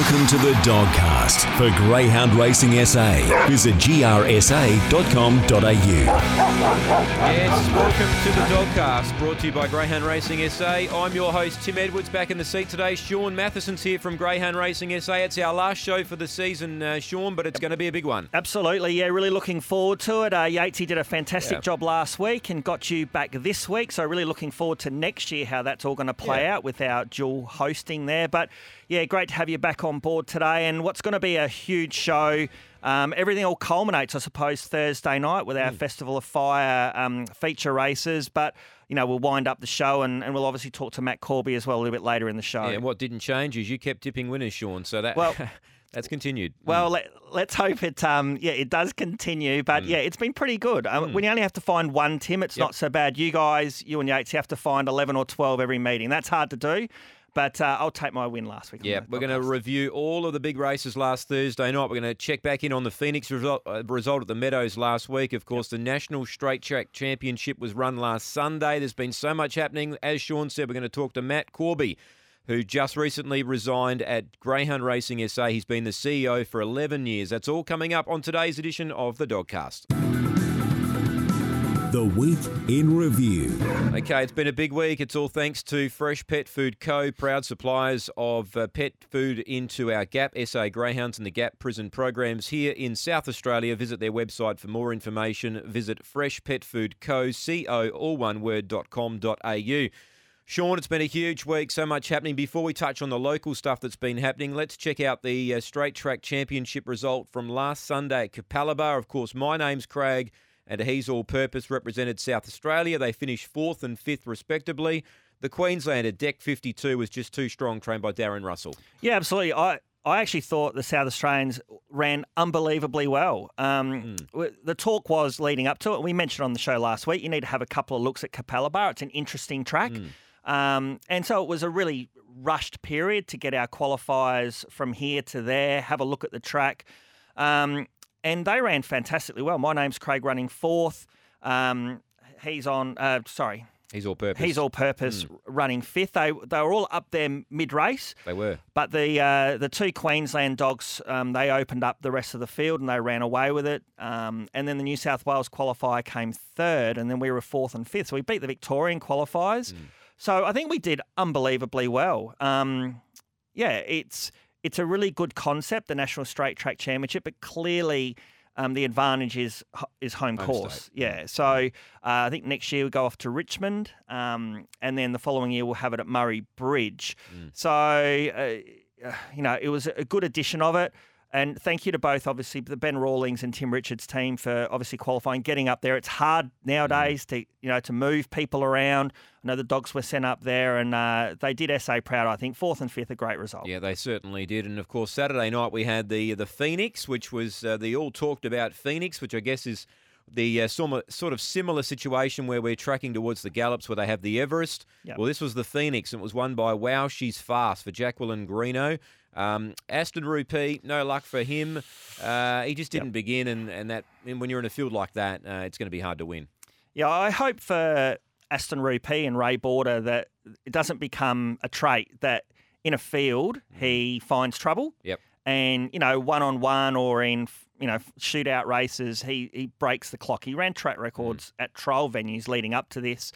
Welcome to the Dogcast for Greyhound Racing SA. Visit grsa.com.au. Yes, welcome to the Dogcast, brought to you by Greyhound Racing SA. I'm your host, Tim Edwards, back in the seat today. Shaun Mathieson's here from Greyhound Racing SA. It's our last show for the season, uh, Shaun, but it's going to be a big one. Absolutely, yeah, really looking forward to it. Uh, Yatesy did a fantastic Yeah. job last week and got you back this week, so really looking forward to next year how that's all going to play Yeah. out with our dual hosting there. But yeah, great to have you back on board today, and what's going to be a huge show. Um, everything all culminates, I suppose, Thursday night with our Festival of Fire um, feature races. But you know, we'll wind up the show, and, and we'll obviously talk to Matt Corby as well a little bit later in the show. Yeah, and what didn't change is you kept tipping winners, Shaun, so that Well- that's continued. Well, let, let's hope it. Um, yeah, it does continue, but yeah, it's been pretty good. Um, When you only have to find one Tim, it's Yep. not so bad. You guys, you and Yates, you have to find eleven or twelve every meeting. That's hard to do, but uh, I'll take my win last week. Yeah, we're going to review all of the big races last Thursday night. We're going to check back in on the Phoenix result, uh, result at the Meadows last week. Of course, the National Straight Track Championship was run last Sunday. There's been so much happening. As Shaun said, we're going to talk to Matt Corby, who just recently resigned at Greyhound Racing SA. He's been the CEO for 11 years. That's all coming up on today's edition of the Dogcast. The Week in Review. Okay, it's been a big week. It's all thanks to Fresh Pet Food Co., proud suppliers of uh, pet food into our GAP SA Greyhounds and the GAP prison programs here in South Australia. Visit their website for more information. Visit Fresh Pet Food Co. Co. All one word dot com dot au. Shaun, it's been a huge week, so much happening. Before we touch on the local stuff that's been happening, let's check out the uh, Straight Track Championship result from last Sunday at Capalaba. Of course, my name's Craig, and He's All Purpose represented South Australia. They finished fourth and fifth, respectively. The Queenslander, Deck 52, was just too strong, trained by Darren Russell. Yeah, absolutely. I. I actually thought the South Australians ran unbelievably well. Um, w- The talk was leading up to it. We mentioned on the show last week. You need to have a couple of looks at Capalaba. It's an interesting track, um, and so it was a really rushed period to get our qualifiers from here to there. Have a look at the track, um, and they ran fantastically well. My name's Craig, running fourth. Um, he's on. Uh, sorry, He's All Purpose. he's all purpose running fifth. They they were all up there mid race. They were. But the uh, the two Queensland dogs, um, they opened up the rest of the field and they ran away with it. Um, and then the New South Wales qualifier came third, and then we were fourth and fifth. So we beat the Victorian qualifiers. So I think we did unbelievably well. Um, yeah, it's it's a really good concept, the National Straight Track Championship, but clearly. Um, the advantage is is home, Home course, state. yeah. So uh, I think next year we go off to Richmond, um, and then the following year we'll have it at Murray Bridge. So uh, uh, you know, it was a good addition of it. And thank you to both, obviously, the Ben Rawlings and Tim Richards team for obviously qualifying, getting up there. It's hard nowadays to you know to move people around. I know the dogs were sent up there, and uh, they did SA proud. I think fourth and fifth, a great result. Yeah, they certainly did. And of course, Saturday night we had the the Phoenix, which was uh, the all talked about Phoenix, which I guess is the uh, sort of similar situation where we're tracking towards the Gallops, where they have the Everest. Yep. Well, this was the Phoenix, and it was won by Wow, She's Fast for Jacqueline Greeno. Um, Aston Rupee, no luck for him. Uh, he just didn't begin, and, and that and when you're in a field like that, uh, it's going to be hard to win. Yeah, I hope for Aston Rupee and Ray Border that it doesn't become a trait that in a field he finds trouble. Yep. And, you know, one on one or in, you know, shootout races, he, he breaks the clock. He ran track records at trial venues leading up to this.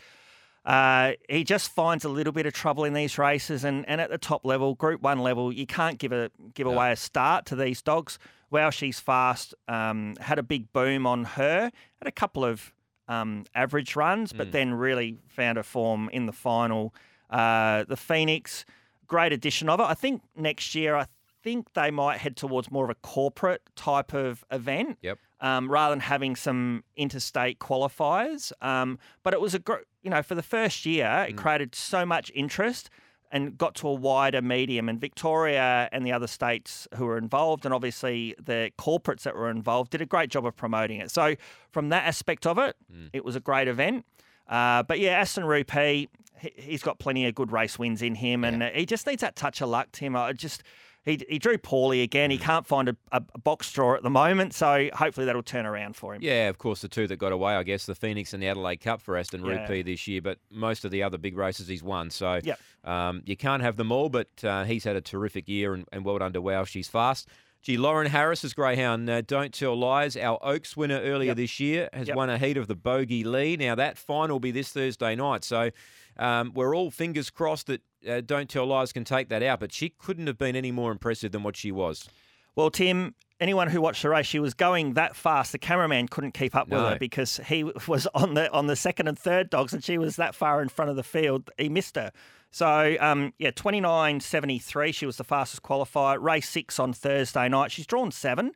Uh, he just finds a little bit of trouble in these races, and, and at the top level, Group One level, you can't give a give away a start to these dogs. Wow, she's fast. Um, had a big boom on her. Had a couple of um, average runs, but then really found her form in the final. Uh, the Phoenix, great addition of it. I think next year, I think they might head towards more of a corporate type of event Yep. um, rather than having some interstate qualifiers. Um, but it was a gr- you know for the first year it created so much interest and got to a wider medium. And Victoria and the other states who were involved, and obviously the corporates that were involved, did a great job of promoting it. So from that aspect of it, it was a great event. Uh, but yeah, Aston Rupee, he, he's got plenty of good race wins in him, and uh, he just needs that touch of luck, Tim. I just he, he drew poorly again. He can't find a, a, box draw at the moment, so hopefully that'll turn around for him. Yeah, of course, the two that got away, I guess, the Phoenix and the Adelaide Cup for Aston Yeah. Rupee this year, but most of the other big races he's won. So Yep. um, you can't have them all, but uh, he's had a terrific year and, and well done to Wow, she's fast. Gee, Lauren Harris's greyhound, uh, Don't Tell Lies, our Oaks winner earlier Yep. this year, has Yep. won a heat of the Bogie Leigh. Now, that final will be this Thursday night. So um, we're all fingers crossed that uh, Don't Tell Lies can take that out, but she couldn't have been any more impressive than what she was. Well, Tim, anyone who watched the race, she was going that fast. The cameraman couldn't keep up with No. her because he was on the on the second and third dogs, and she was that far in front of the field. He missed her. So, um, yeah, twenty nine seventy three. She was the fastest qualifier. Race six on Thursday night. She's drawn seven,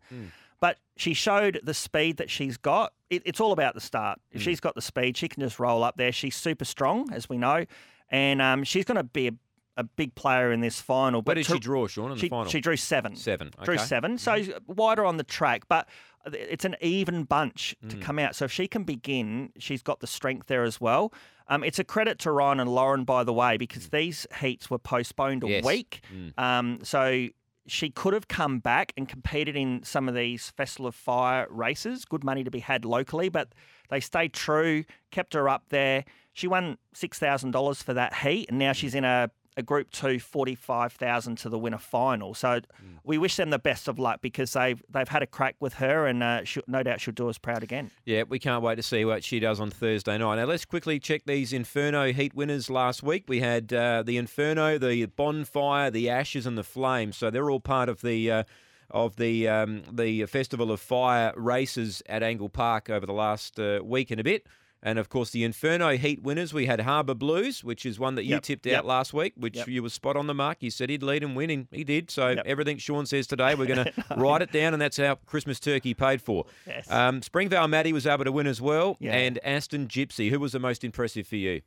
but she showed the speed that she's got. It, it's all about the start. If she's got the speed, she can just roll up there. She's super strong, as we know, and um, she's going to be a, a big player in this final. But did to- she draw, Shaun, in the final? she drew seven. Seven. Drew okay. Mm-hmm. seven. So he's wider on the track, but it's an even bunch to Mm. come out. So if she can begin, she's got the strength there as well. Um, it's a credit to Ryan and Lauren, by the way, because these heats were postponed a Mm. Yes. week. Mm. Um, so she could have come back and competed in some of these Festival of Fire races. Good money to be had locally, but they stayed true, kept her up there. She won six thousand dollars for that heat, and now hmm. she's in a, a Group Two, forty-five thousand to the winner final. So we wish them the best of luck because they've they've had a crack with her, and uh, she'll, no doubt she'll do us proud again. Yeah, we can't wait to see what she does on Thursday night. Now, let's quickly check these Inferno Heat winners last week. We had uh, the Inferno, the Bonfire, the Ashes, and the Flames. So they're all part of the. Uh, of the um, the Festival of Fire races at Angle Park over the last uh, week and a bit, and of course the Inferno Heat winners. We had Harbour Blues, which is one that you Yep, tipped yep. out last week, which Yep. you were spot on the mark. You said he'd lead and win, and he did. So everything Shaun says today, we're going to write it down, and that's our Christmas turkey paid for. Yes. Um, Springvale Maddie was able to win as well, Yeah. and Aston Gypsy. Who was the most impressive for you?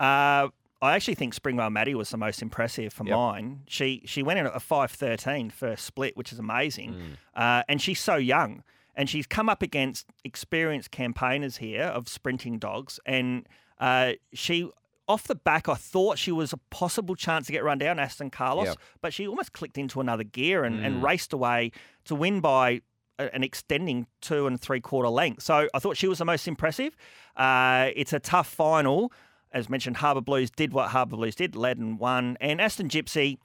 Uh, I actually think Springvale Maddie was the most impressive for Yep. mine. She she went in at a 5.13 first split, which is amazing. Mm. Uh, and she's so young. And she's come up against experienced campaigners here of sprinting dogs. And uh, she, off the back, I thought she was a possible chance to get run down, Aston Carlos, Yep. but she almost clicked into another gear and, Mm. and raced away to win by an extending two and three quarter length. So I thought she was the most impressive. Uh, it's a tough final. As mentioned, Harbour Blues did what Harbour Blues did, led and won. And Aston Gypsy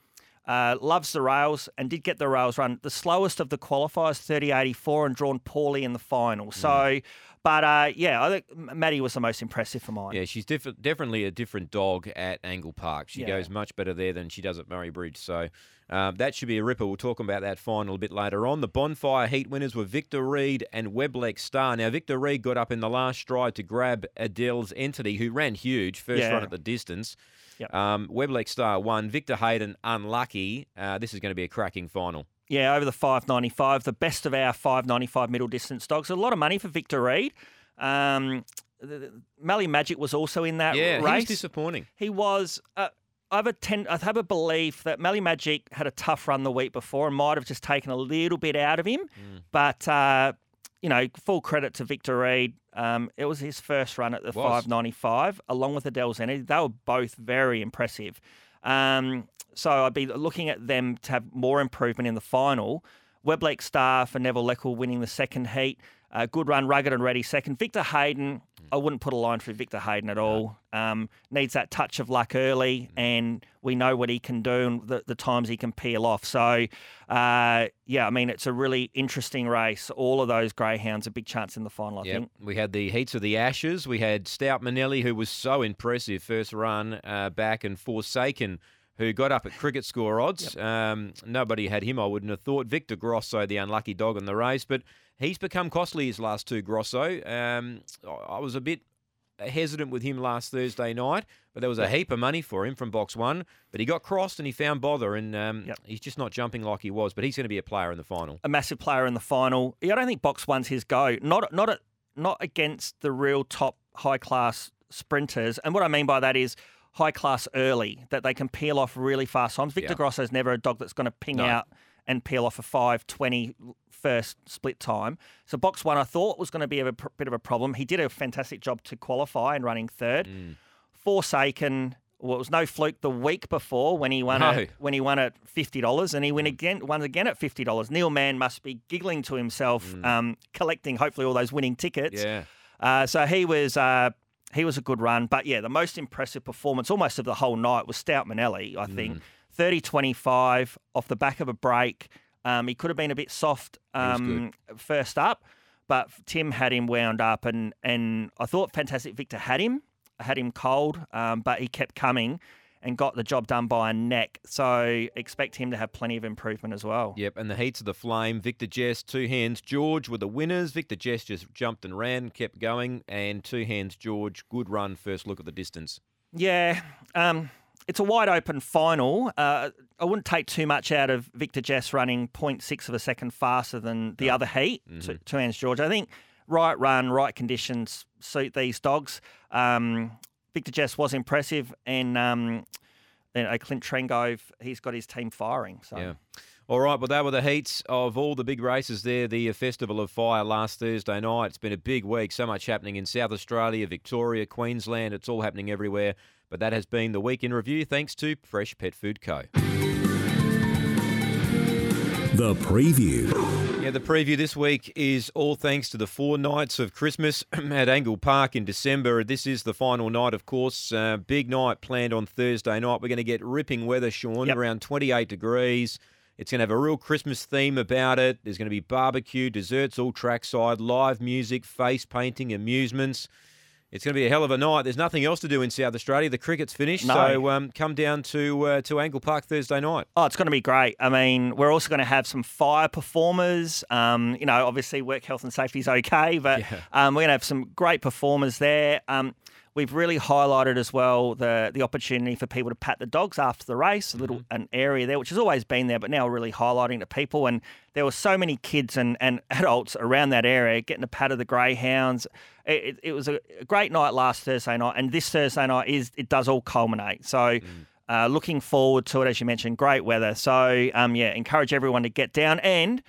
uh, loves the rails and did get the rails run. The slowest of the qualifiers, 30.84, and drawn poorly in the final. So, but uh, yeah, I think Maddie was the most impressive for mine. Yeah, she's diff- definitely a different dog at Angle Park. She Yeah. goes much better there than she does at Murray Bridge. So um, that should be a ripper. We'll talk about that final a bit later on. The Bonfire Heat winners were Victor Reed and Weblek Star. Now, Victor Reed got up in the last stride to grab Adele's Entity, who ran huge, first Yeah. run at the distance. Yep. Um, Weblek Star won. Victor Hayden unlucky. Uh, this is going to be a cracking final. Yeah, over the 595, the best of our 595 middle distance dogs. A lot of money for Victor Reed. Um, Mally Magic was also in that yeah, race. disappointing. He was. Uh, I have a ten, I have a belief that Melly Magic had a tough run the week before and might have just taken a little bit out of him. Mm. But uh, you know, full credit to Victor Reed. Um, it was his first run at the Was. 595, along with Adele's Energy. They were both very impressive. Um, so I'd be looking at them to have more improvement in the final. Weblek Star for Neville Leckel winning the second heat. Uh, good run, rugged and ready second. Victor Hayden, I wouldn't put a line through Victor Hayden at all. Um, needs that touch of luck early, and we know what he can do and the, the times he can peel off. So, uh, yeah, I mean, it's a really interesting race. All of those greyhounds a big chance in the final, I Yep. think. We had the heats of the Ashes. We had Stout Manelli, who was so impressive first run uh, back, and Forsaken, who got up at cricket score odds. Um, nobody had him, I wouldn't have thought. Victor Grosso, the unlucky dog in the race, but he's become costly his last two, Grosso. Um, I was a bit hesitant with him last Thursday night, but there was a heap of money for him from box one. But he got crossed and he found bother, and um, Yep. he's just not jumping like he was. But he's going to be a player in the final. a massive player in the final. Yeah, I don't think box one's his go. Not not at, not against the real top high class sprinters. And what I mean by that is high class early that they can peel off really fast times. Victor Yeah. Grosso's never a dog that's going to ping No. out and peel off a 520 first split time. So box one I thought was going to be a bit of a problem. He did a fantastic job to qualify and running third. Mm. Forsaken, well, it was no fluke the week before when he won No. it when he won at fifty dollars, and he went again won again at fifty dollars. Neil Mann must be giggling to himself, um, collecting hopefully all those winning tickets. Yeah. Uh, so he was uh, he was a good run, but yeah, the most impressive performance almost of the whole night was Stout Manelli. I think 30-25 off the back of a break. Um, he could have been a bit soft um, first up, but Tim had him wound up, and and I thought Fantastic Victor had him had him cold, um, but he kept coming and got the job done by a neck. So expect him to have plenty of improvement as well. Yep, and the heats of the flame. Victor Jess, two hands. George were the winners. Victor Jess just jumped and ran, kept going, and two hands. George, good run. First look at the distance. Yeah, um, it's a wide open final. Uh, I wouldn't take too much out of Victor Jess running 0.6 of a second faster than the other heat, to two hands George. I think right run, right conditions suit these dogs. Um, Victor Jess was impressive, and um, you know, Clint Trengove, he's got his team firing. So. Yeah. All right, well, that were the heats of all the big races there. The Festival of Fire last Thursday night. It's been a big week. So much happening in South Australia, Victoria, Queensland. It's all happening everywhere. But that has been the week in review thanks to Fresh Pet Food Co. The preview. Yeah, the preview this week is all thanks to the four nights of Christmas at Angle Park in December. This is the final night, of course. Uh, big night planned on Thursday night. We're going to get ripping weather, Shaun, Yep. around 28 degrees. It's going to have a real Christmas theme about it. There's going to be barbecue, desserts all trackside, live music, face painting, amusements. It's going to be a hell of a night. There's nothing else to do in South Australia. The cricket's finished, No. so um, come down to uh, to Angle Park Thursday night. Oh, it's going to be great. I mean, we're also going to have some fire performers. Um, you know, obviously, work health and safety is okay, but Yeah. um, we're going to have some great performers there. Um, we've really highlighted as well the the opportunity for people to pat the dogs after the race. A little an area there, which has always been there, but now we're really highlighting to people. And there were so many kids and, and adults around that area getting a pat of the greyhounds. It, it, was a great night last Thursday night, and this Thursday night is it does all culminate. So. Uh, looking forward to it, as you mentioned, great weather. So, um, yeah, encourage everyone to get down and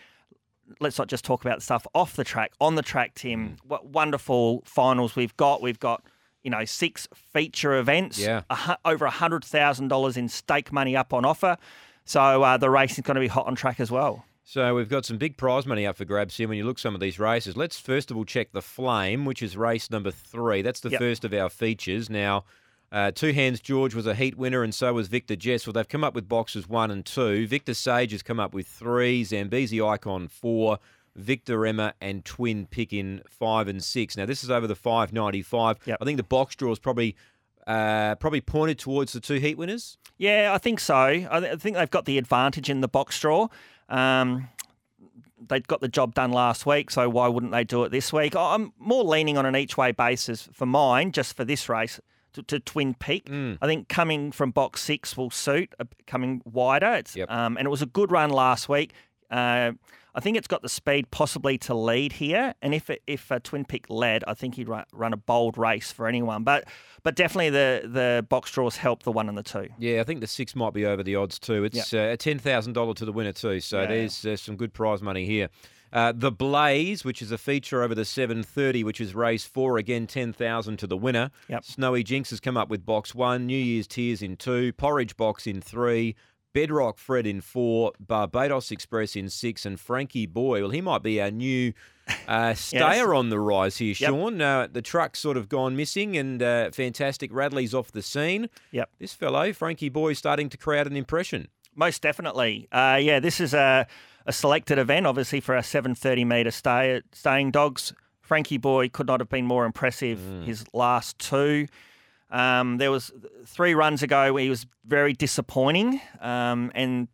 let's not just talk about stuff off the track, on the track, Tim. What wonderful finals we've got. We've got, you know, six feature events, Yeah. a, over $100,000 in stake money up on offer. So uh, the racing's going to be hot on track as well. So we've got some big prize money up for grabs here when you look some of these races. Let's first of all check the Flame, which is race number three. That's the Yep. first of our features. Now, uh, Two Hands George was a heat winner, and so was Victor Jess. Well, they've come up with boxes one and two. Victor Sage has come up with three. Zambezi Icon four. Victor Emma and Twin Pickin five and six. Now this is over the five ninety five. Yep. I think the box draw is probably uh, probably pointed towards the two heat winners. Yeah, I think so. I, th- I think they've got the advantage in the box draw. Um, they got the job done last week, so why wouldn't they do it this week? I'm more leaning on an each way basis for mine, just for this race. To, to Twin Peak, Mm. I think coming from box six will suit. Uh, coming wider, it's Yep. um, and it was a good run last week. Uh, I think it's got the speed possibly to lead here, and if it, if uh, Twin Peak led, I think he'd run, a bold race for anyone. But but definitely the the box draws help the one and the two. Yeah, I think the six might be over the odds too. It's uh, a ten thousand dollar to the winner too, so Yeah. there's uh, some good prize money here. Uh, the Blaze, which is a feature over the seven thirty, which is race four again, ten thousand to the winner. Yep. Snowy Jinx has come up with box one, New Year's Tears in two, Porridge Box in three. Bedrock Fred in four, Barbados Express in six, and Frankie Boy. Well, he might be our new uh, stayer on the rise here, Yep. Shaun. Uh, the truck's sort of gone missing, and uh, fantastic Radley's off the scene. Yep. This fellow, Frankie Boy, starting to create an impression. Most definitely. Uh, yeah, this is a, a selected event, obviously, for our 730 metre stay, staying dogs. Frankie Boy could not have been more impressive. His last two. Um, there was three runs ago where he was very disappointing, um, and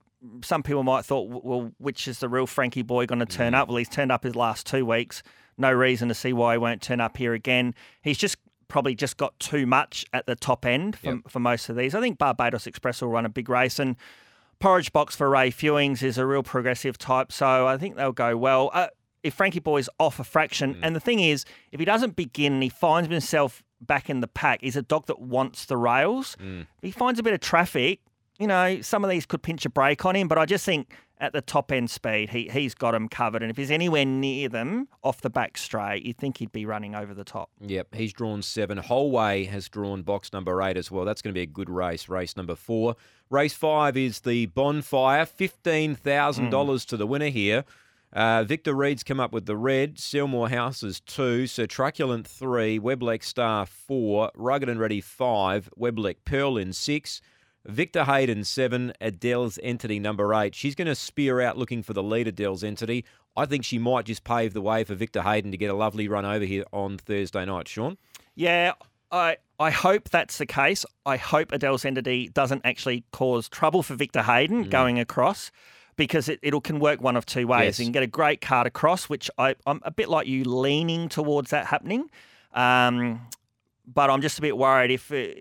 some people might have thought, well, which is the real Frankie Boy going to turn up? Well, he's turned up his last two weeks. No reason to see why he won't turn up here again. He's just probably just got too much at the top end for, Yep. for most of these. I think Barbados Express will run a big race, and Porridge Box for Ray Fewings is a real progressive type, so I think they'll go well. Uh, if Frankie Boy's off a fraction, and the thing is, if he doesn't begin and he finds himself back in the pack, he's a dog that wants the rails. If he finds a bit of traffic, you know, some of these could pinch a break on him, but I just think at the top end speed, he, he's got them covered. And if he's anywhere near them off the back straight, you'd think he'd be running over the top. Yep, he's drawn seven. Holway has drawn box number eight as well. That's going to be a good race. Race number four. Race five is the Bonfire. $15,000 mm. to the winner here. Uh, Victor Reed's come up with the red, Selmore Houses two, Sir Truculent three, Weblek Star four, Rugged and Ready five, Weblek Pearl in six, Victor Hayden, seven. Adele's Entity, number eight. She's going to spear out looking for the lead, Adele's Entity. I think she might just pave the way for Victor Hayden to get a lovely run over here on Thursday night, Shaun. Yeah, I I hope that's the case. I hope Adele's Entity doesn't actually cause trouble for Victor Hayden mm. going across because it, it can work one of two ways. Yes. You can get a great card across, which I, I'm a bit like you leaning towards that happening. Um, but I'm just a bit worried if it,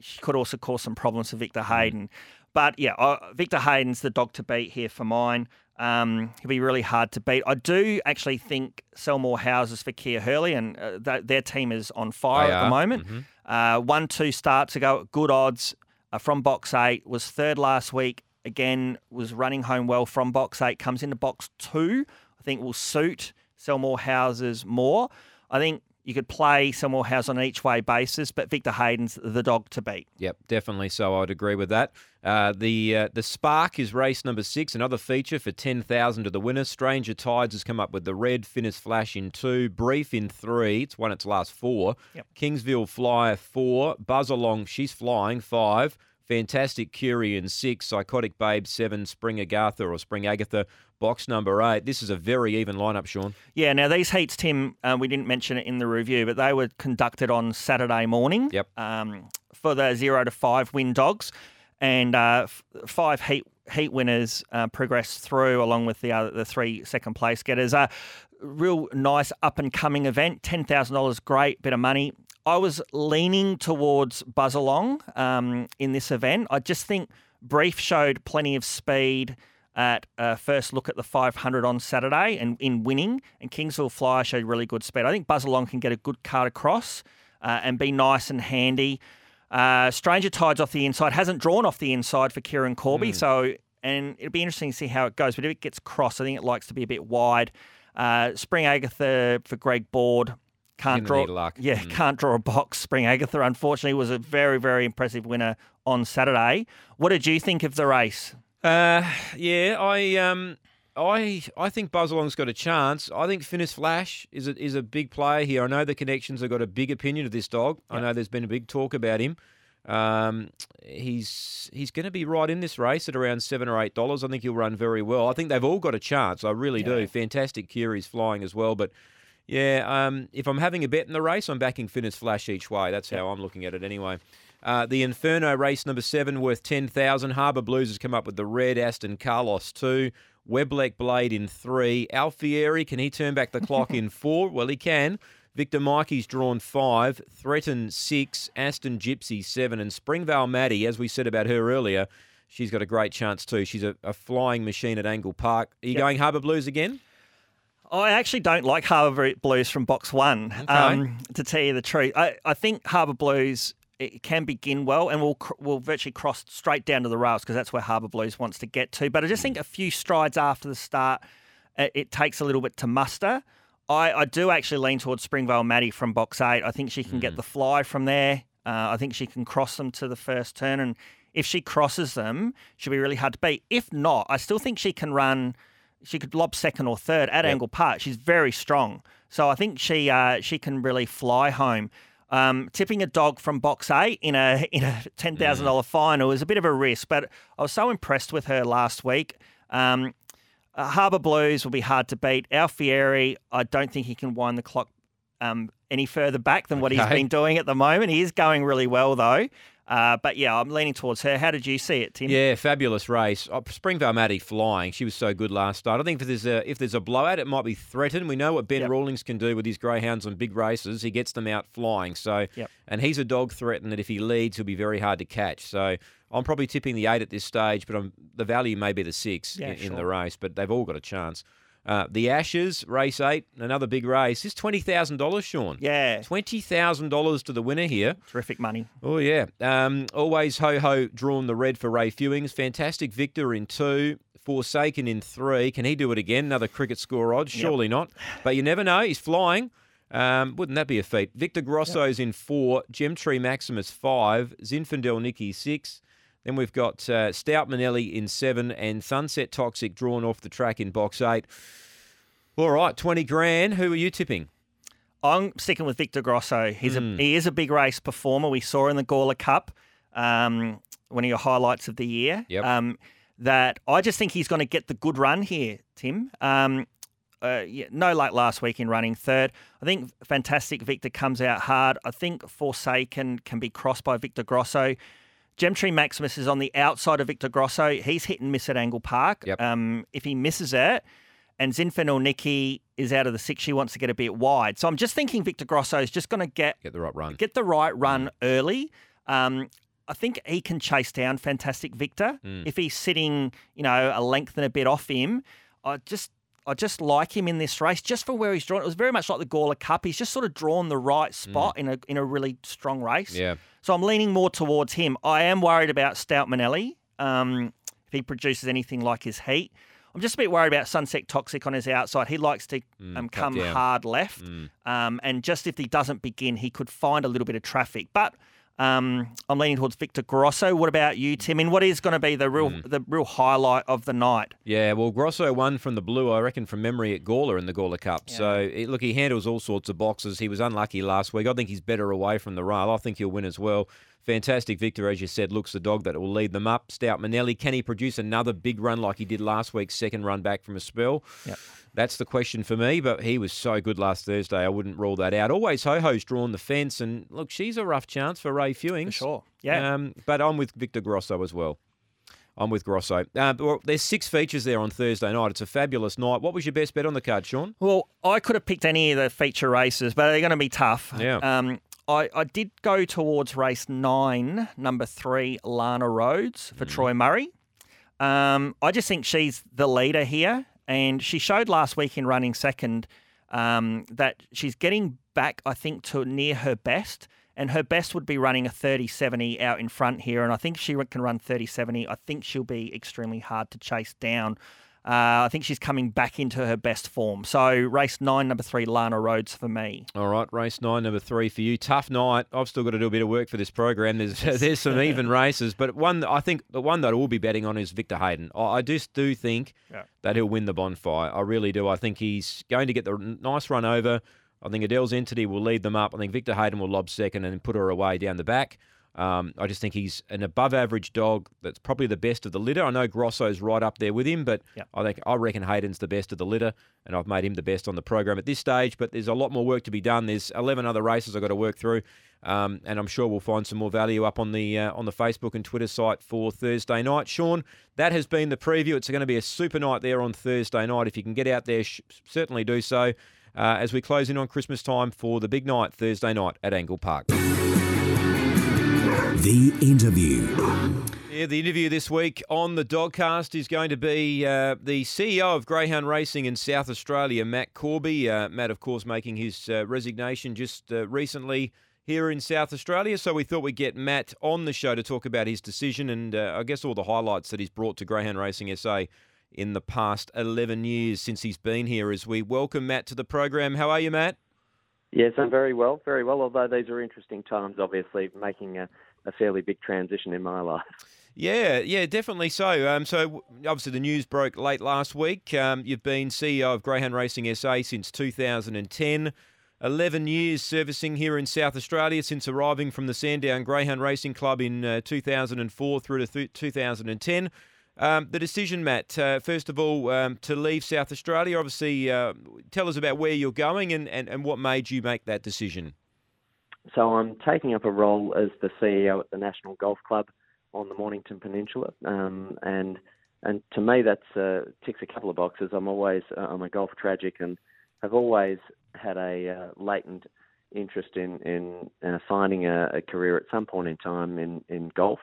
she could also cause some problems for Victor mm. Hayden. But yeah, uh, Victor Hayden's the dog to beat here for mine. Um, he'll be really hard to beat. I do actually think sell more houses for Kia Hurley, and uh, th- their team is on fire they at are. the moment. Mm-hmm. Uh, one, two starts ago, good odds uh, from box eight, was third last week. Again, was running home well from box eight, comes into box two. I think will suit sell more houses more. I think you could play Selmore House on an each way basis, but Victor Hayden's the dog to beat. Yep, definitely. So I'd agree with that. Uh, the uh, the Spark is race number six, another feature for ten thousand to the winner. Stranger Tides has come up with the red. Finnis Flash in two, Brief in three. It's won its last four. Yep. Kingsville Flyer four, Buzz Along. She's flying five. Fantastic Curie in six, Psychotic Babe seven, Spring Agatha or Spring Agatha box number eight. This is a very even lineup, Shaun. Yeah, now these heats, Tim, uh, we didn't mention it in the review, but they were conducted on Saturday morning. Yep. Um, for the zero to five win dogs, and uh, f- five heat heat winners uh, progressed through along with the other the three second place getters. A real nice up and coming event. Ten thousand dollars, great bit of money. I was leaning towards Buzz Along um, in this event. I just think Brief showed plenty of speed at a first look at the 500 on Saturday and in winning, and Kingsville Flyer showed really good speed. I think Buzz Along can get a good card across uh, and be nice and handy. Uh, Stranger Tides off the inside hasn't drawn off the inside for Kieran Corby, mm. so and it'll be interesting to see how it goes. But if it gets crossed, I think it likes to be a bit wide. Uh, Spring Agatha for Greg Board can't draw. Yeah, mm. can't draw a box. Spring Agatha, unfortunately, was a very very impressive winner on Saturday. What did you think of the race? Uh, yeah, I um, I I think Buzz Along's got a chance. I think Finnis Flash is a, is a big player here. I know the connections have got a big opinion of this dog. Yep. I know there's been a big talk about him. Um, he's he's going to be right in this race at around seven or eight dollars. I think he'll run very well. I think they've all got a chance. I really yeah. do. Fantastic Curie's flying as well, but. Yeah, um, if I'm having a bet in the race, I'm backing Finnis Flash each way. That's how I'm looking at it anyway. Uh, the Inferno race number seven worth 10,000. Harbour Blues has come up with the red Aston Carlos two. Weblek Blade in three. Alfieri, can he turn back the clock in four? Well, he can. Victor Mikey's drawn five. Threaten six. Aston Gypsy seven. And Springvale Maddie, as we said about her earlier, she's got a great chance too. She's a, a flying machine at Angle Park. Are you yep. going Harbour Blues again? I actually don't like Harbour Blues from box one, okay. um, to tell you the truth. I, I think Harbour Blues it can begin well and will will virtually cross straight down to the rails because that's where Harbour Blues wants to get to. But I just think a few strides after the start, it, it takes a little bit to muster. I, I do actually lean towards Springvale Maddie from box eight. I think she can mm. get the fly from there. Uh, I think she can cross them to the first turn, and if she crosses them, she'll be really hard to beat. If not, I still think she can run. She could lob second or third at yep. Angle Park. She's very strong, so I think she uh, she can really fly home. Um, tipping a dog from box A in a in a ten thousand dollar mm. final is a bit of a risk, but I was so impressed with her last week. Um, uh, Harbour Blues will be hard to beat. Alfieri, I don't think he can wind the clock um, any further back than what okay. he's been doing at the moment. He is going really well though. Uh, but yeah, I'm leaning towards her. How did you see it, Tim? Yeah, fabulous race. Oh, Springvale Maddie flying. She was so good last start. I think if there's a if there's a blowout, it might be threatened. We know what Ben yep. Rawlings can do with his greyhounds on big races. He gets them out flying. So, yep. and he's a dog threatened that if he leads, he'll be very hard to catch. So. I'm probably tipping the eight at this stage, but I'm, the value may be the six yeah, in, sure. in the race. But they've all got a chance. Uh, the Ashes, race eight, another big race. This twenty thousand dollars, Shaun. Yeah. twenty thousand dollars to the winner here. Terrific money. Oh yeah. Um, always ho ho drawn the red for Ray Fewings. Fantastic Victor in two. Forsaken in three. Can he do it again? Another cricket score odds? Surely not. But you never know. He's flying. Um, wouldn't that be a feat? Victor Grosso's in four. Gemtree Maximus five. Zinfandel Nicky six. Then we've got uh, Stout Manelli in seven and Sunset Toxic drawn off the track in box eight. All right, 20 grand. Who are you tipping? I'm sticking with Victor Grosso. He's Hmm. a he is a big race performer. We saw in the Gawler Cup, um, one of your highlights of the year. Yep. Um, that I just think he's going to get the good run here, Tim. Um, uh, yeah, no luck last week in running third. I think Fantastic Victor comes out hard. I think Forsaken can be crossed by Victor Grosso. Gemtree Maximus is on the outside of Victor Grosso. He's hit and miss at Angle Park. Yep. Um, if he misses it, and Zinfandel Nicky is out of the six, she wants to get a bit wide. So I'm just thinking Victor Grosso is just going to get Get the right run. get the right run early. Um, I think he can chase down Fantastic Victor if he's sitting, you know, a length and a bit off him. I just. I just like him in this race, just for where he's drawn. It was very much like the Gawler Cup. He's just sort of drawn the right spot in a in a really strong race. Yeah. So I'm leaning more towards him. I am worried about Stout Manelli. Um, if he produces anything like his heat, I'm just a bit worried about Sunset Toxic on his outside. He likes to um, come hard left, um, and just if he doesn't begin, he could find a little bit of traffic. But um, I'm leaning towards Victor Grosso. What about you, Tim? And what is going to be the real the real highlight of the night? Yeah, well, Grosso won from the blue, I reckon, from memory at Gawler in the Gawler Cup. So, it, look, he handles all sorts of boxes. He was unlucky last week. I think he's better away from the rail. I think he'll win as well. Fantastic Victor, as you said, looks the dog that will lead them up. Stout Manelli, can he produce another big run like he did last week's second run back from a spell? Yep. That's the question for me, but he was so good last Thursday. I wouldn't rule that out. Always Ho Ho's drawn the fence, and look, she's a rough chance for Ray Fewings. For sure. Yeah. Um, but I'm with Victor Grosso as well. I'm with Grosso. Uh, well, there's six features there on Thursday night. It's a fabulous night. What was your best bet on the card, Shaun? Well, I could have picked any of the feature races, but they're going to be tough. Yeah. Um, I, I did go towards race nine, number three, Lana Rhodes for Troy Murray. Um, I just think she's the leader here, and she showed last week in running second um, that she's getting back, I think, to near her best. And her best would be running a 30 70 out in front here. And I think she can run 30 70, I think she'll be extremely hard to chase down. Uh, I think she's coming back into her best form. So, race nine, number three, Lana Rhodes for me. All right, race nine, number three for you. Tough night. I've still got to do a bit of work for this program. There's there's some even races, but one I think the one that I will be betting on is Victor Hayden. I, I just do think Yeah. that he'll win the bonfire. I really do. I think he's going to get the nice run over. I think Adele's entity will lead them up. I think Victor Hayden will lob second and put her away down the back. Um, I just think he's an above average dog that's probably the best of the litter. I know Grosso's right up there with him, but Yep. I think I reckon Hayden's the best of the litter, and I've made him the best on the program at this stage. But there's a lot more work to be done. There's 11 other races I've got to work through, um, and I'm sure we'll find some more value up on the uh, on the Facebook and Twitter site for Thursday night. Shaun, that has been the preview. It's going to be a super night there on Thursday night. If you can get out there, sh- certainly do so. Uh, as we close in on Christmas time for the big night Thursday night at Angle Park. The interview. Yeah, the interview this week on the Dogcast is going to be uh, the CEO of Greyhound Racing in South Australia, Matt Corby. Uh, Matt, of course, making his uh, resignation just uh, recently here in South Australia. So we thought we'd get Matt on the show to talk about his decision and uh, I guess all the highlights that he's brought to Greyhound Racing SA in the past 11 years since he's been here. As we welcome Matt to the program, how are you, Matt? Yes, I'm very well, very well. Although these are interesting times, obviously making a, a fairly big transition in my life. Yeah, yeah, definitely so. Um, so obviously the news broke late last week. Um, you've been CEO of Greyhound Racing SA since 2010. 11 years servicing here in South Australia since arriving from the Sandown Greyhound Racing Club in uh, 2004 through to th- 2010. Um, the decision, Matt, uh, first of all, um, to leave South Australia, obviously, uh, tell us about where you're going and, and, and what made you make that decision. So I'm taking up a role as the CEO at the National Golf Club on the Mornington Peninsula, um, and and to me that's uh, ticks a couple of boxes. I'm always uh, I'm a golf tragic and have always had a uh, latent interest in in uh, finding a, a career at some point in time in in golf.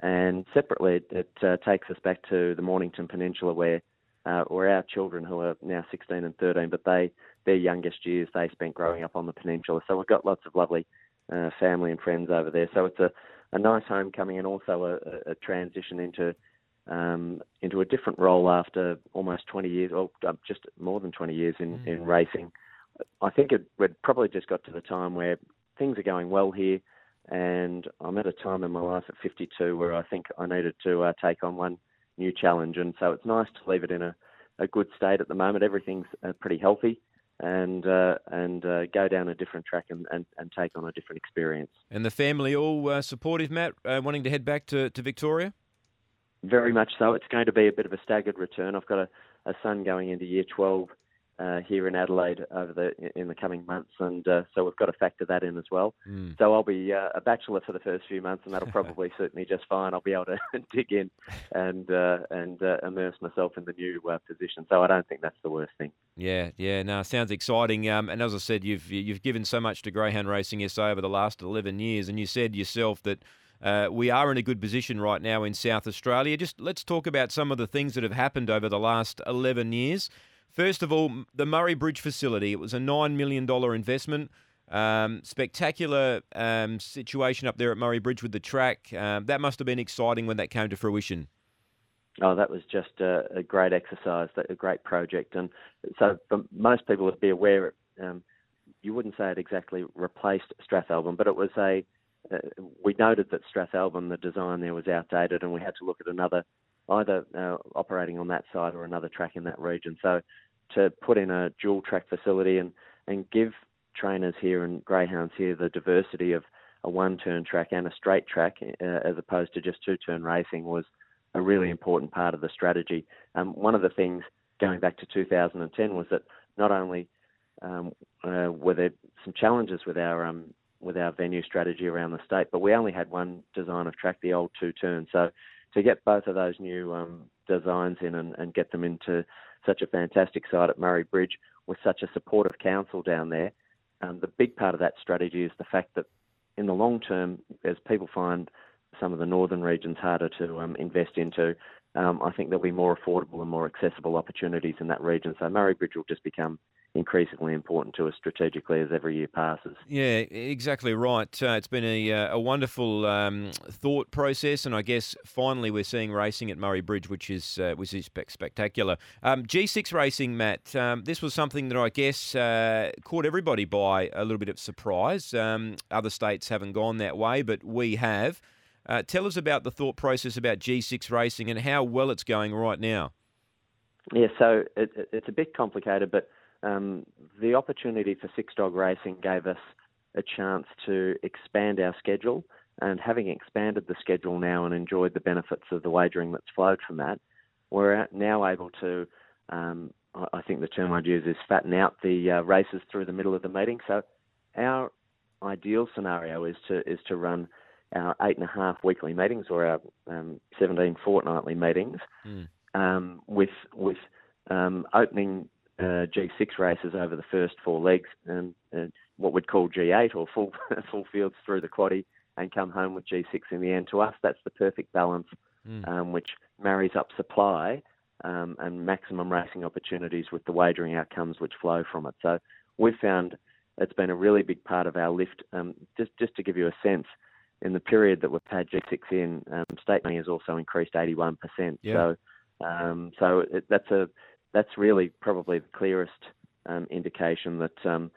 And separately, it, uh, takes us back to the Mornington Peninsula where uh, or our children who are now 16 and 13, but they their youngest years they spent growing up on the peninsula. So we've got lots of lovely uh, family and friends over there. So it's a, a nice homecoming and also a, a transition into um, into a different role after almost 20 years, or uh, just more than 20 years in, mm. in racing. I think it we'd probably just got to the time where things are going well here, and I'm at a time in my life at 52 where I think I needed to uh, take on one new challenge, and so it's nice to leave it in a, a good state at the moment. Everything's uh, pretty healthy, and uh, and uh, go down a different track and, and, and take on a different experience. And the family all uh, supportive, Matt, uh, wanting to head back to, to Victoria. Very much so. It's going to be a bit of a staggered return. I've got a, a son going into year 12 uh, here in Adelaide over the in the coming months, and uh, so we've got to factor that in as well. Mm. So I'll be uh, a bachelor for the first few months, and that'll probably suit me just fine. I'll be able to dig in and uh, and uh, immerse myself in the new uh, position. So I don't think that's the worst thing. Yeah, yeah, no, sounds exciting. Um, and as I said, you've you've given so much to Greyhound Racing SA over the last eleven years, and you said yourself that. Uh, we are in a good position right now in South Australia. Just let's talk about some of the things that have happened over the last 11 years. First of all, the Murray Bridge facility. It was a $9 million investment. Um, spectacular um, situation up there at Murray Bridge with the track. Um, that must have been exciting when that came to fruition. Oh, that was just a, a great exercise, a great project. And so most people would be aware, um, you wouldn't say it exactly replaced Strathalbyn, but it was a, uh, we noted that Strathalbyn, the design there was outdated, and we had to look at another, either uh, operating on that side or another track in that region. So to put in a dual track facility and, and give trainers here and greyhounds here the diversity of a one turn track and a straight track uh, as opposed to just two turn racing was a really important part of the strategy. Um, one of the things going back to 2010 was that not only um, uh, were there some challenges with our um, with our venue strategy around the state, but we only had one design of track, the old two turn. So to get both of those new um, designs in and, and, get them into such a fantastic site at Murray Bridge with such a supportive council down there. Um, the big part of that strategy is the fact that in the long term, as people find some of the northern regions harder to um, invest into, um, I think there'll be more affordable and more accessible opportunities in that region. So Murray Bridge will just become increasingly important to us strategically as every year passes. Yeah, exactly right. Uh, it's been a, uh, a wonderful um, thought process, and I guess finally we're seeing racing at Murray Bridge, which is uh, which is spectacular. Um, G6 racing, Matt. Um, this was something that I guess uh, caught everybody by a little bit of surprise. Um, other states haven't gone that way, but we have. Uh, tell us about the thought process about G6 racing and how well it's going right now. Yeah, so it, it's a bit complicated, but um, the opportunity for Six Dog Racing gave us a chance to expand our schedule. And having expanded the schedule now and enjoyed the benefits of the wagering that's flowed from that, we're now able to, um, I think the term I'd use is fatten out the uh, races through the middle of the meeting. So our ideal scenario is to is to run our eight and a half weekly meetings or our um, 17 fortnightly meetings mm. um, with with um, opening uh, G6 races over the first four legs and, and what we'd call G8 or full full fields through the quaddy and come home with G6 in the end. To us, that's the perfect balance, mm. um, which marries up supply um, and maximum racing opportunities with the wagering outcomes which flow from it. So we've found it's been a really big part of our lift. Um, just just to give you a sense, in the period that we've had G6 in, um, state money has also increased 81%. Yeah. So um, so it, that's a that's really probably the clearest um, indication that um,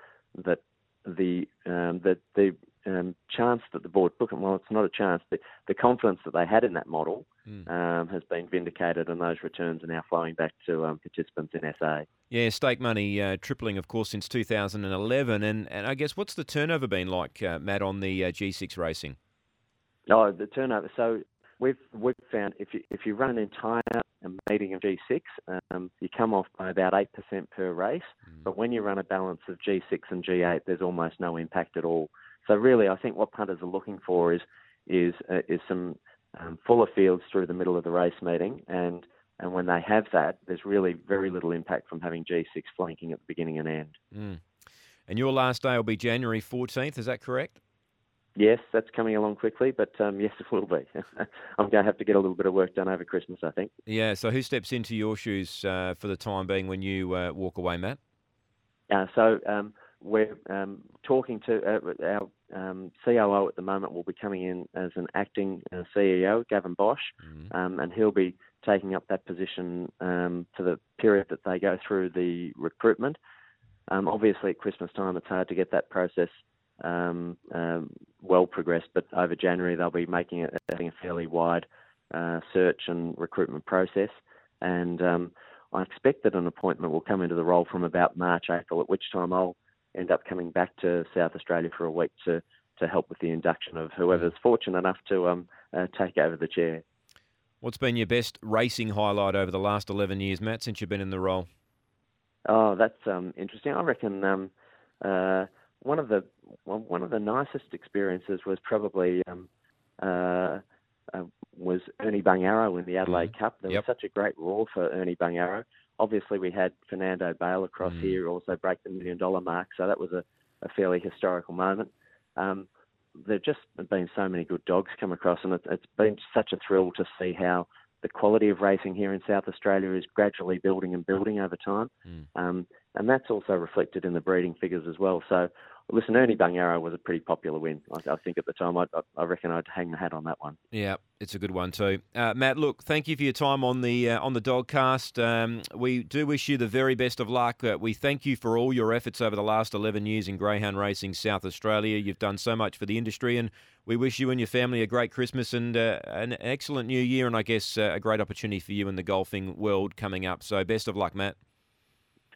that the um, that the um, chance that the board took, well, it's not a chance, but the confidence that they had in that model mm. has been vindicated, and those returns are now flowing back to um, participants in SA. Yeah, stake money uh, tripling, of course, since 2011, and and I guess what's the turnover been like, uh, Matt, on the uh, G6 racing? Oh, the turnover. So we've we've found if you if you run an entire meeting of G6, um, you come off by about eight percent per race. Mm. But when you run a balance of G6 and G8, there's almost no impact at all. So really, I think what punters are looking for is is uh, is some um, fuller fields through the middle of the race meeting, and and when they have that, there's really very little impact from having G6 flanking at the beginning and end. Mm. And your last day will be January 14th. Is that correct? Yes, that's coming along quickly, but um, yes, it will be. I'm going to have to get a little bit of work done over Christmas, I think. Yeah. So who steps into your shoes uh, for the time being when you uh, walk away, Matt? Uh, so um, we're um, talking to uh, our um, COO at the moment. Will be coming in as an acting uh, CEO, Gavin Bosch, Mm-hmm. um, and he'll be taking up that position um, for the period that they go through the recruitment. Um, obviously, at Christmas time, it's hard to get that process um, um, well progressed, but over January they'll be making it having a fairly wide uh, search and recruitment process, and um, I expect that an appointment will come into the role from about March, April, at which time I'll end up coming back to South Australia for a week to to help with the induction of whoever's fortunate enough to um, uh, take over the chair. What's been your best racing highlight over the last 11 years, Matt, since you've been in the role? Oh, that's um, interesting. I reckon um, uh, one of the one of the nicest experiences was probably um, uh, uh, was Ernie Bungarrow in the Adelaide Cup. There Yep. was such a great roar for Ernie Bungarrow. Obviously, we had Fernando Bale across Mm. here also break the million dollar mark, so that was a, a fairly historical moment. Um, there've just been so many good dogs come across, and it, it's been such a thrill to see how the quality of racing here in South Australia is gradually building and building over time. Mm. Um, and that's also reflected in the breeding figures as well. So, listen, Ernie Bungarrow was a pretty popular win. I, I think at the time, I, I reckon I'd hang the hat on that one. Yeah, it's a good one too. Uh, Matt, look, thank you for your time on the uh, on the Dogcast. Um, we do wish you the very best of luck. Uh, we thank you for all your efforts over the last 11 years in greyhound racing South Australia. You've done so much for the industry, and we wish you and your family a great Christmas and uh, an excellent New Year, and I guess uh, a great opportunity for you in the golfing world coming up. So, best of luck, Matt.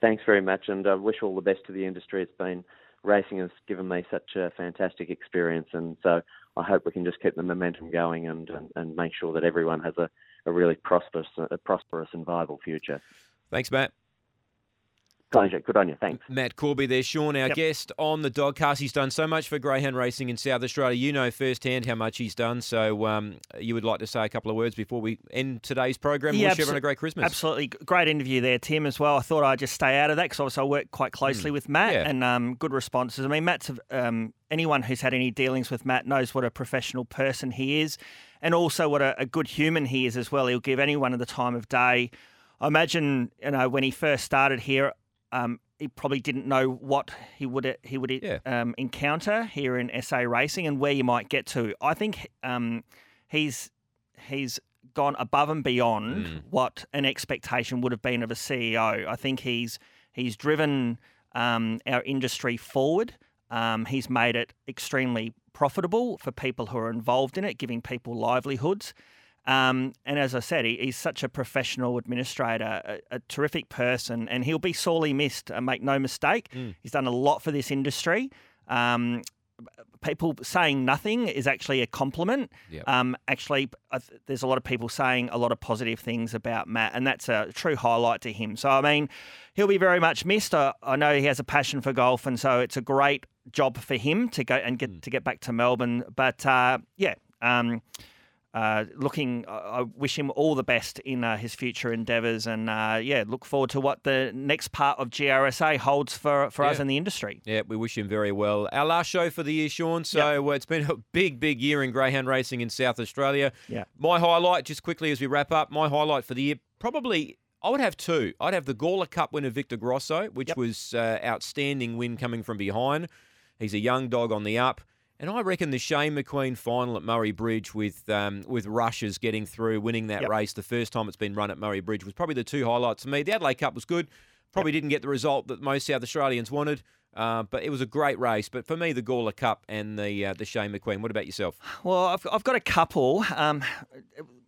Thanks very much, and I wish all the best to the industry. It's been racing has given me such a fantastic experience, and so I hope we can just keep the momentum going and and, and make sure that everyone has a, a really prosperous a prosperous and viable future. Thanks, Matt. Pleasure. Good on you. Thanks. Matt Corby there, Shaun, our Yep. guest on the Dogcast. He's done so much for greyhound racing in South Australia. You know firsthand how much he's done. So um, you would like to say a couple of words before we end today's program. Yeah, Wish everyone a great Christmas. Absolutely. Great interview there, Tim, as well. I thought I'd just stay out of that because obviously I work quite closely with Matt. Yeah. and um, good responses. I mean, Matt's, um, anyone who's had any dealings with Matt knows what a professional person he is and also what a, a good human he is as well. He'll give anyone at the time of day. I imagine, you know, when he first started here, um, he probably didn't know what he would he would Yeah. um, encounter here in SA racing and where you might get to. I think um, he's he's gone above and beyond Mm. what an expectation would have been of a CEO. I think he's he's driven um, our industry forward. Um, he's made it extremely profitable for people who are involved in it, giving people livelihoods. Um, and as I said, he, he's such a professional administrator, a, a terrific person, and he'll be sorely missed. Uh, make no mistake. Mm. He's done a lot for this industry. Um, people saying nothing is actually a compliment. Yep. Um, actually, th- there's a lot of people saying a lot of positive things about Matt, and that's a true highlight to him. So, I mean, he'll be very much missed. I, I know he has a passion for golf, and so it's a great job for him to go and get to get back to Melbourne. But uh, yeah. Um, uh, looking, I I wish him all the best in uh, his future endeavours, and uh, yeah, look forward to what the next part of GRSA holds for, for us Yeah. in the industry. Yeah, we wish him very well. Our last show for the year, Shaun. So uh, it's been a big, big year in greyhound racing in South Australia. Yeah. My highlight, just quickly as we wrap up, my highlight for the year, probably I would have two. I'd have the Gawler Cup winner Victor Grosso, which Yep. was uh, outstanding win coming from behind. He's a young dog on the up. And I reckon the Shane McQueen final at Murray Bridge with um, with Rushes getting through, winning that Yep. race the first time it's been run at Murray Bridge was probably the two highlights for me. The Adelaide Cup was good. Probably didn't get the result that most South Australians wanted, uh, but it was a great race. But for me, the Gawler Cup and the uh, the Shane McQueen. What about yourself? Well, I've, I've got a couple. Um,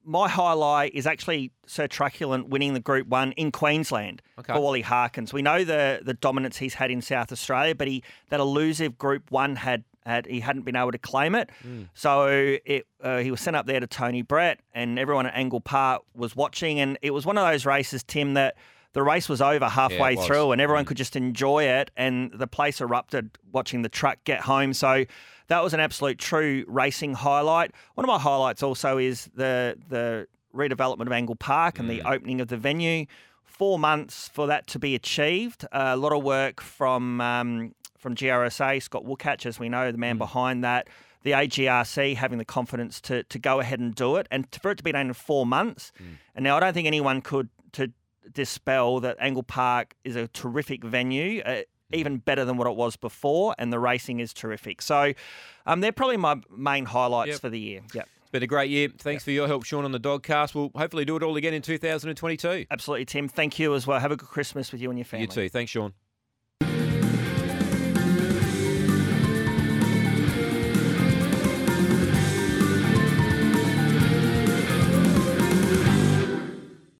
my highlight is actually Sir Truculent winning the Group One in Queensland Okay. for Wally Harkins. We know the the dominance he's had in South Australia, but he that elusive Group One had. Had, he hadn't been able to claim it, so it, uh, he was sent up there to Tony Brett, and everyone at Angle Park was watching. And it was one of those races, Tim, that the race was over halfway was. through, and everyone Mm. could just enjoy it, and the place erupted watching the truck get home. So that was an absolute true racing highlight. One of my highlights also is the the redevelopment of Angle Park and the opening of the venue. Four months for that to be achieved. a lot of work from um, from GRSA, Scott Wookatch, as we know, the man behind that. the AGRC having the confidence to to go ahead and do it, and for it to be done in four months. And now I don't think anyone could to dispel that Angle Park is a terrific venue. Uh, even better than what it was before, and the racing is terrific. So, um, they're probably my main highlights Yep. for the year. Yep. It's been a great year. Thanks for your help, Shaun, on the Dogcast. We'll hopefully do it all again in 2022. Absolutely, Tim. Thank you as well. Have a good Christmas with you and your family. You too. Thanks, Shaun.